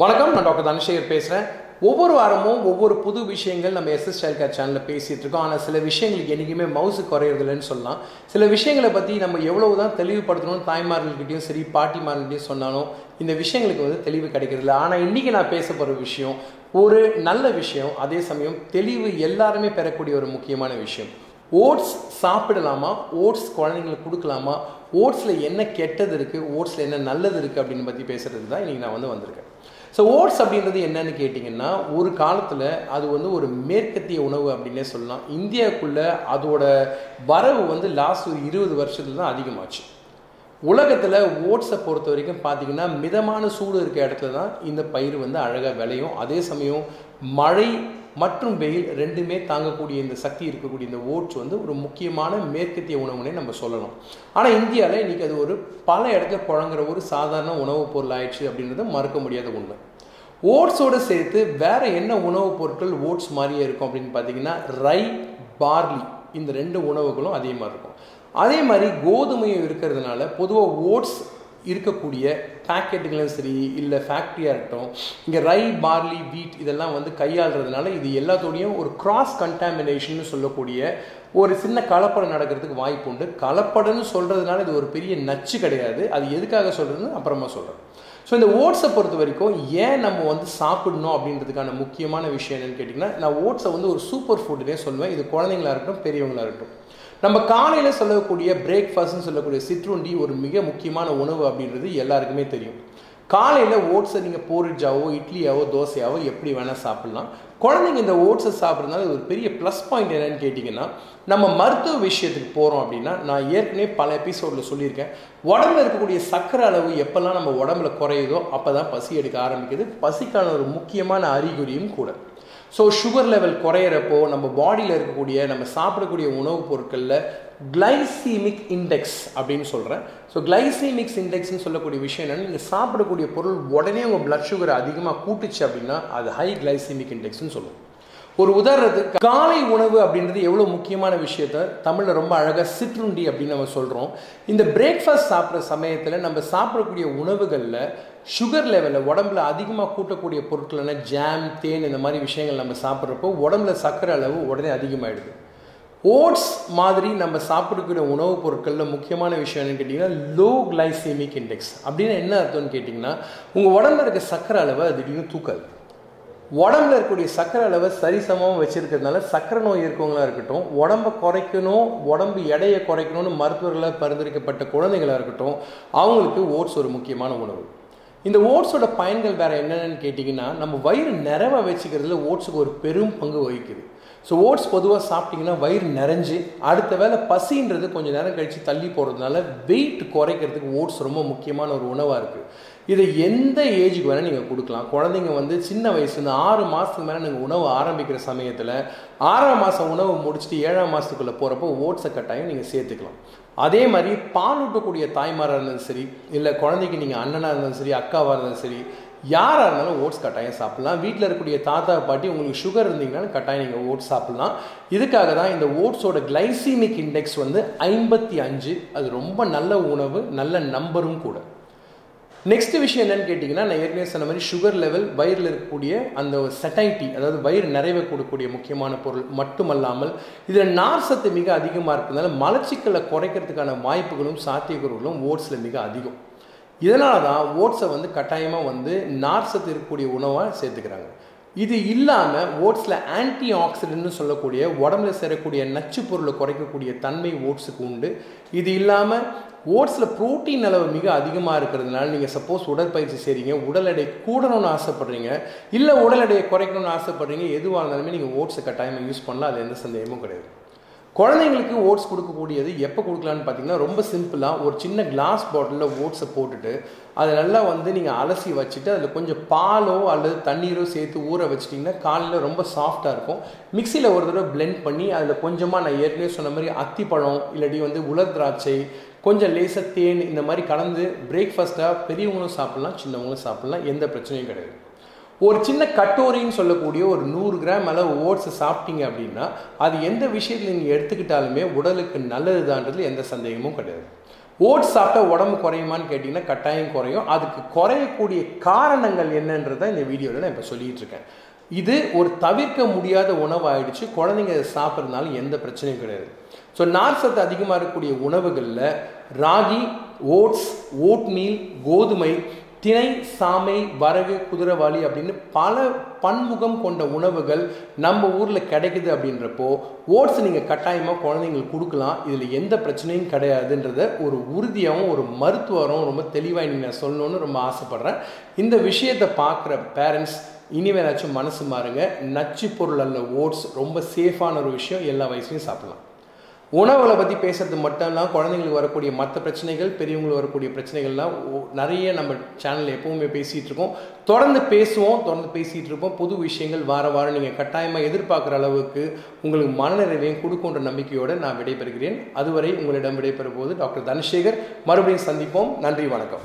வணக்கம் நான் டாக்டர் தனசேகர் பேசுகிறேன் ஒவ்வொரு வாரமும் ஒவ்வொரு புது விஷயங்கள் நம்ம எஸ்எஸ் சைல்ட் கேர் சேனலில் பேசிகிட்டு இருக்கோம். ஆனால் சில விஷயங்களுக்கு என்றைக்குமே மவுசு குறையிறதில்லன்னு சொல்லலாம். சில விஷயங்களை பற்றி நம்ம எவ்வளவு தான் தெளிவுபடுத்தணும்னு தாய்மார்கள்கிட்டையும் சரி பாட்டிமார்கள்கிட்டையும் சொன்னாலும் இந்த விஷயங்களுக்கு வந்து தெளிவு கிடைக்கிறதில்ல. ஆனால் இன்றைக்கி நான் பேச போகிற விஷயம் ஒரு நல்ல விஷயம் அதே சமயம் தெளிவு எல்லாருமே பெறக்கூடிய ஒரு முக்கியமான விஷயம். ஓட்ஸ் சாப்பிடலாமா? ஓட்ஸ் குழந்தைங்களுக்கு கொடுக்கலாமா? ஓட்ஸில் என்ன கெட்டது இருக்குது ஓட்ஸில் என்ன நல்லது இருக்குது அப்படின்னு பற்றி பேசுகிறது தான் இன்றைக்கி நான் வந்து வந்திருக்கேன். ஸோ ஓட்ஸ் அப்படின்றது என்னன்னு கேட்டிங்கன்னா ஒரு காலத்தில் அது வந்து ஒரு மேற்கத்திய உணவு அப்படின்னே சொல்லலாம். இந்தியாவுக்குள்ளே அதோட வரவு வந்து லாஸ்ட் ஒரு இருபது வருஷத்துல தான் அதிகமாச்சு. உலகத்தில் ஓட்ஸை பொறுத்த வரைக்கும் பார்த்தீங்கன்னா மிதமான சூடு இருக்க இடத்துல தான் இந்த பயிர் வந்து அழகாக விளையும். அதே சமயம் மழை மற்றும் வெயில் ரெண்டுமே தாங்கக்கூடிய இந்த சக்தி இருக்கக்கூடிய இந்த ஓட்ஸ் வந்து ஒரு முக்கியமான மேற்கத்திய உணவுனே நம்ம சொல்லலாம். ஆனால் இந்தியாவில் இன்றைக்கி அது ஒரு பல இடத்துல புழங்குற ஒரு சாதாரண உணவுப் பொருள் ஆயிடுச்சு அப்படின்றது மறுக்க முடியாத உண்மை. ஓட்ஸோடு சேர்த்து வேற என்ன உணவுப் பொருட்கள் ஓட்ஸ் மாதிரியே இருக்கும் அப்படின்னு பார்த்தீங்கன்னா ரை பார்லி இந்த ரெண்டு உணவுகளும் அதே மாதிரி இருக்கும். அதே மாதிரி கோதுமையும் இருக்கிறதுனால பொதுவாக ஓட்ஸ் இருக்கக்கூடிய பேக்கெட்டுகளும் சரி இல்லை ஃபேக்ட்ரியாக இருக்கட்டும் இங்கே ரை பார்லி வீட் இதெல்லாம் வந்து கையாளுறதுனால இது எல்லாத்தோடையும் ஒரு கிராஸ் கண்டாமினேஷன் சொல்லக்கூடிய ஒரு சின்ன கலப்படம் நடக்கிறதுக்கு வாய்ப்பு உண்டு. கலப்படம்னு சொல்கிறதுனால இது ஒரு பெரிய நச்சு கிடையாது. அது எதுக்காக சொல்கிறதுன்னு அப்புறமா சொல்கிறேன் ஸோ இந்த ஓட்ஸை பொறுத்த வரைக்கும் ஏன் நம்ம வந்து சாப்பிடணும் அப்படின்றதுக்கான முக்கியமான விஷயம் என்னன்னு கேட்டிங்கன்னா நான் ஓட்ஸை வந்து ஒரு சூப்பர் ஃபுட்டுனே சொல்லுவேன். இது குழந்தைங்களா இருக்கட்டும் பெரியவங்களா இருக்கட்டும். நம்ம காலையில் சொல்லக்கூடிய பிரேக்ஃபாஸ்ட்னு சொல்லக்கூடிய சிற்றுண்டி ஒரு மிக முக்கியமான உணவு அப்படின்றது எல்லாருக்குமே தெரியும். காலையில் ஓட்ஸை நீங்கள் போரிட்ஜாவோ இட்லியாவோ தோசையாவோ எப்படி வேணால் சாப்பிட்லாம். குழந்தைங்க இந்த ஓட்ஸை சாப்பிட்றதுனால ஒரு பெரிய ப்ளஸ் பாயிண்ட் என்னன்னு கேட்டிங்கன்னா நம்ம மருத்துவ விஷயத்துக்கு போகிறோம் அப்படின்னா நான் ஏற்கனவே பல எபிசோடில் சொல்லியிருக்கேன். உடம்புல இருக்கக்கூடிய சர்க்கரை அளவு எப்போல்லாம் நம்ம உடம்புல குறையுதோ அப்போ தான் பசி எடுக்க ஆரம்பிக்குது. பசிக்கான ஒரு முக்கியமான அறிகுறியும் கூட. ஸோ சுகர் லெவல் குறையிறப்போ நம்ம பாடியில் இருக்கக்கூடிய நம்ம சாப்பிடக்கூடிய உணவுப் பொருட்களில் கிளைசீமிக் இண்டெக்ஸ் அப்படின்னு சொல்கிறேன் ஸோ கிளைசீமிக்ஸ் இண்டெக்ஸ்னு சொல்லக்கூடிய விஷயம் என்னென்னா நீங்கள் சாப்பிடக்கூடிய பொருள் உடனே உங்கள் பிளட் சுகர் அதிகமாக கூட்டுச்சு அப்படின்னா அது ஹை கிளைசீமிக் இண்டெக்ஸ்னு சொல்லுவோம். ஒரு உதாரணத்துக்கு காலை உணவு அப்படின்றது எவ்வளோ முக்கியமான விஷயத்த தமிழில் ரொம்ப அழகாக சிற்றுண்டி அப்படின்னு நம்ம சொல்கிறோம் இந்த பிரேக்ஃபாஸ்ட் சாப்பிட்ற சமயத்தில் நம்ம சாப்பிடக்கூடிய உணவுகளில் சுகர் லெவலில் உடம்புல அதிகமாக கூட்டக்கூடிய பொருட்களான ஜாம் தேன் இந்த மாதிரி விஷயங்கள் நம்ம சாப்பிட்றப்போ உடம்புல சர்க்கரை அளவு உடனே அதிகமாகிடுது ஓட்ஸ் மாதிரி நம்ம சாப்பிடக்கூடிய உணவுப் பொருட்களில் முக்கியமான விஷயம் என்னன்னு கேட்டிங்கன்னா லோ கிளைசேமிக் இண்டெக்ஸ் அப்படின்னு என்ன அர்த்தம்னு கேட்டிங்கன்னா உங்கள் உடம்புல இருக்க சர்க்கரை அளவை திடீர்னு தூக்காது. உடம்புல இருக்கக்கூடிய சர்க்கரை அளவை சரிசமமாக வச்சுருக்கிறதுனால சர்க்கரை நோய் இருக்கவங்களாக இருக்கட்டும் உடம்பை குறைக்கணும் உடம்பு எடையை குறைக்கணும்னு மருத்துவர்களால் பரிந்துரைக்கப்பட்ட குழந்தைகளாக இருக்கட்டும் அவங்களுக்கு ஓட்ஸ் ஒரு முக்கியமான உணவு. இந்த ஓட்ஸோட பயன்கள் வேறு என்னென்னு கேட்டிங்கன்னா நம்ம வயிறு நிறவை வச்சுக்கிறதுல ஓட்ஸுக்கு ஒரு பெரும் பங்கு வகிக்குது. ஸோ ஓட்ஸ் பொதுவாக சாப்பிட்டிங்கன்னா வயிறு நிறைஞ்சு அடுத்த வேலை பசின்றது கொஞ்சம் நேரம் கழித்து தள்ளி போகிறதுனால வெயிட் குறைக்கிறதுக்கு ஓட்ஸ் ரொம்ப முக்கியமான ஒரு உணவாக இருக்குது இதை எந்த ஏஜுக்கு வேணால் நீங்கள் கொடுக்கலாம். குழந்தைங்க வந்து சின்ன வயசுலேருந்து ஆறு மாதத்துக்கு மேலே நீங்கள் உணவு ஆரம்பிக்கிற சமயத்தில் ஆறாம் மாதம் உணவு முடிச்சுட்டு ஏழாம் மாதத்துக்குள்ளே போகிறப்போ ஓட்ஸை கட்டாயம் நீங்கள் சேர்த்துக்கலாம். அதே மாதிரி பால் ஊட்டக்கூடிய தாய்மாராக இருந்தாலும் சரி இல்லை குழந்தைக்கு நீங்கள் அண்ணனாக இருந்தாலும் சரி அக்காவாக இருந்தாலும் சரி யாராக இருந்தாலும் ஓட்ஸ் கட்டாயம் சாப்பிட்லாம். வீட்டில் இருக்கக்கூடிய தாத்தா பாட்டி உங்களுக்கு சுகர் இருந்தீங்கன்னா கட்டாயம் நீங்கள் ஓட்ஸ் சாப்பிட்லாம். இதுக்காக தான் இந்த ஓட்ஸோட கிளைசீமிக் இண்டெக்ஸ் வந்து ஐம்பத்தி அஞ்சு. அது ரொம்ப நல்ல உணவு நல்ல நம்பரும் கூட. நெக்ஸ்ட் விஷயம் என்னன்னு கேட்டிங்கன்னா நான் ஏற்கனவே சொன்ன மாதிரி சுகர் லெவல் வயிறில் இருக்கக்கூடிய அந்த செட்டைட்டி அதாவது வயிறு நிறைவை கொடுக்கக்கூடிய முக்கியமான பொருள் மட்டுமல்லாமல் இதில் நார் சத்து மிக அதிகமாக இருக்கிறதுனால மலச்சிக்கலை குறைக்கிறதுக்கான வாய்ப்புகளும் சாத்தியக்கூறுகளும் ஓட்ஸில் மிக அதிகம். இதனால தான் ஓட்ஸை வந்து கட்டாயமாக வந்து நார் சத்து இருக்கக்கூடிய உணவாக சேர்த்துக்கிறாங்க. இது இல்லாமல் ஓட்ஸில் ஆன்டி ஆக்சிடென்ட்னு சொல்லக்கூடிய உடம்புல சேரக்கூடிய நச்சு பொருளை குறைக்கக்கூடிய தன்மை ஓட்ஸுக்கு உண்டு. இது இல்லாமல் ஓட்ஸில் ப்ரோட்டீன் அளவு மிக அதிகமாக இருக்கிறதுனால நீங்கள் சப்போஸ் உடற்பயிற்சி செய்கிறீங்க உடல் எடை கூடணும்னு ஆசைப்பட்றீங்க இல்லை உடல் எடையை குறைக்கணும்னு ஆசைப்பட்றீங்க எதுவாக இருந்தாலுமே நீங்கள் ஓட்ஸை கட்டாயமாக யூஸ் பண்ணலாம் அது எந்த சந்தேகமும் கிடையாது. குழந்தைங்களுக்கு ஓட்ஸ் கொடுக்கக்கூடியது எப்போ கொடுக்கலான்னு பார்த்தீங்கன்னா ரொம்ப சிம்பிளாக ஒரு சின்ன கிளாஸ் பாட்டிலில் ஓட்ஸை போட்டுட்டு அதை நல்லா வந்து நீங்கள் அலசி வச்சுட்டு அதில் கொஞ்சம் பாலோ அல்லது தண்ணீரோ சேர்த்து ஊற வச்சிட்டிங்கன்னா காலையில் ரொம்ப சாஃப்டாக இருக்கும். மிக்சியில் ஒரு தடவை பிளெண்ட் பண்ணி அதில் கொஞ்சமாக நான் ஏற்கனவே சொன்ன மாதிரி அத்திப்பழம் இல்லாட்டி வந்து உலர் திராட்சை கொஞ்சம் லேசாக தேன் இந்த மாதிரி கலந்து பிரேக்ஃபாஸ்ட்டாக பெரியவங்களும் சாப்பிட்லாம் சின்னவங்களும் சாப்பிட்லாம் எந்த பிரச்சனையும் கிடையாது. ஒரு சின்ன கட்டோரின்னு சொல்லக்கூடிய ஒரு நூறு கிராம் அளவு ஓட்ஸை சாப்பிட்டீங்க அப்படின்னா அது எந்த விஷயத்தில் நீங்கள் எடுத்துக்கிட்டாலுமே உடலுக்கு நல்லதுதான்றது எந்த சந்தேகமும் கிடையாது. ஓட்ஸ் சாப்பிட்டா உடம்பு குறையுமான்னு கேட்டிங்கன்னா கட்டாயம் குறையும். அதுக்கு குறையக்கூடிய காரணங்கள் என்னன்றதை இந்த வீடியோவில் நான் இப்போ சொல்லிட்டு இருக்கேன். இது ஒரு தவிர்க்க முடியாத உணவாயிடுச்சு. குழந்தைங்க சாப்பிட்றதுனால எந்த பிரச்சனையும் கிடையாது. ஸோ நார் சத்து அதிகமாக இருக்கக்கூடிய உணவுகளில் ராகி ஓட்ஸ் ஓட்மீல் கோதுமை திணை சாமை வரகு குதிரைவாளி அப்படின்னு பல பன்முகம் கொண்ட உணவுகள் நம்ம ஊரில் கிடைக்குது அப்படின்றப்போ ஓட்ஸ் நீங்கள் கட்டாயமாக குழந்தைங்களுக்கு கொடுக்கலாம். இதில் எந்த பிரச்சனையும் கிடையாதுன்றத ஒரு உறுதியாகவும் ஒரு மருத்துவரும் ரொம்ப தெளிவாக நீங்கள் சொல்லணும்னு ரொம்ப ஆசைப்பட்றேன். இந்த விஷயத்தை பார்க்குற பேரண்ட்ஸ் இனிமேலாச்சும் மனசு மாறுங்க. நச்சு பொருள் அல்ல ஓட்ஸ் ரொம்ப சேஃபான ஒரு விஷயம். எல்லா வயசுலையும் சாப்பிடலாம். உணவுகளை பற்றி பேசுறது மட்டும் இல்லாமல் குழந்தைங்களுக்கு வரக்கூடிய மற்ற பிரச்சனைகள் பெரியவங்களுக்கு வரக்கூடிய பிரச்சனைகள்லாம் நிறைய நம்ம சேனலில் எப்பவுமே பேசிகிட்டு இருக்கோம். தொடர்ந்து பேசுவோம் தொடர்ந்து பேசிகிட்டு இருப்போம். புது விஷயங்கள் வார வாரம் நீங்கள் கட்டாயமாக எதிர்பார்க்குற அளவுக்கு உங்களுக்கு மனநிறைவையும் கொடுக்குன்ற நம்பிக்கையோடு நான் விடைபெறுகிறேன். அதுவரை உங்களிடம் விடைபெறும் போது டாக்டர் தனசேகர். மறுபடியும் சந்திப்போம். நன்றி வணக்கம்.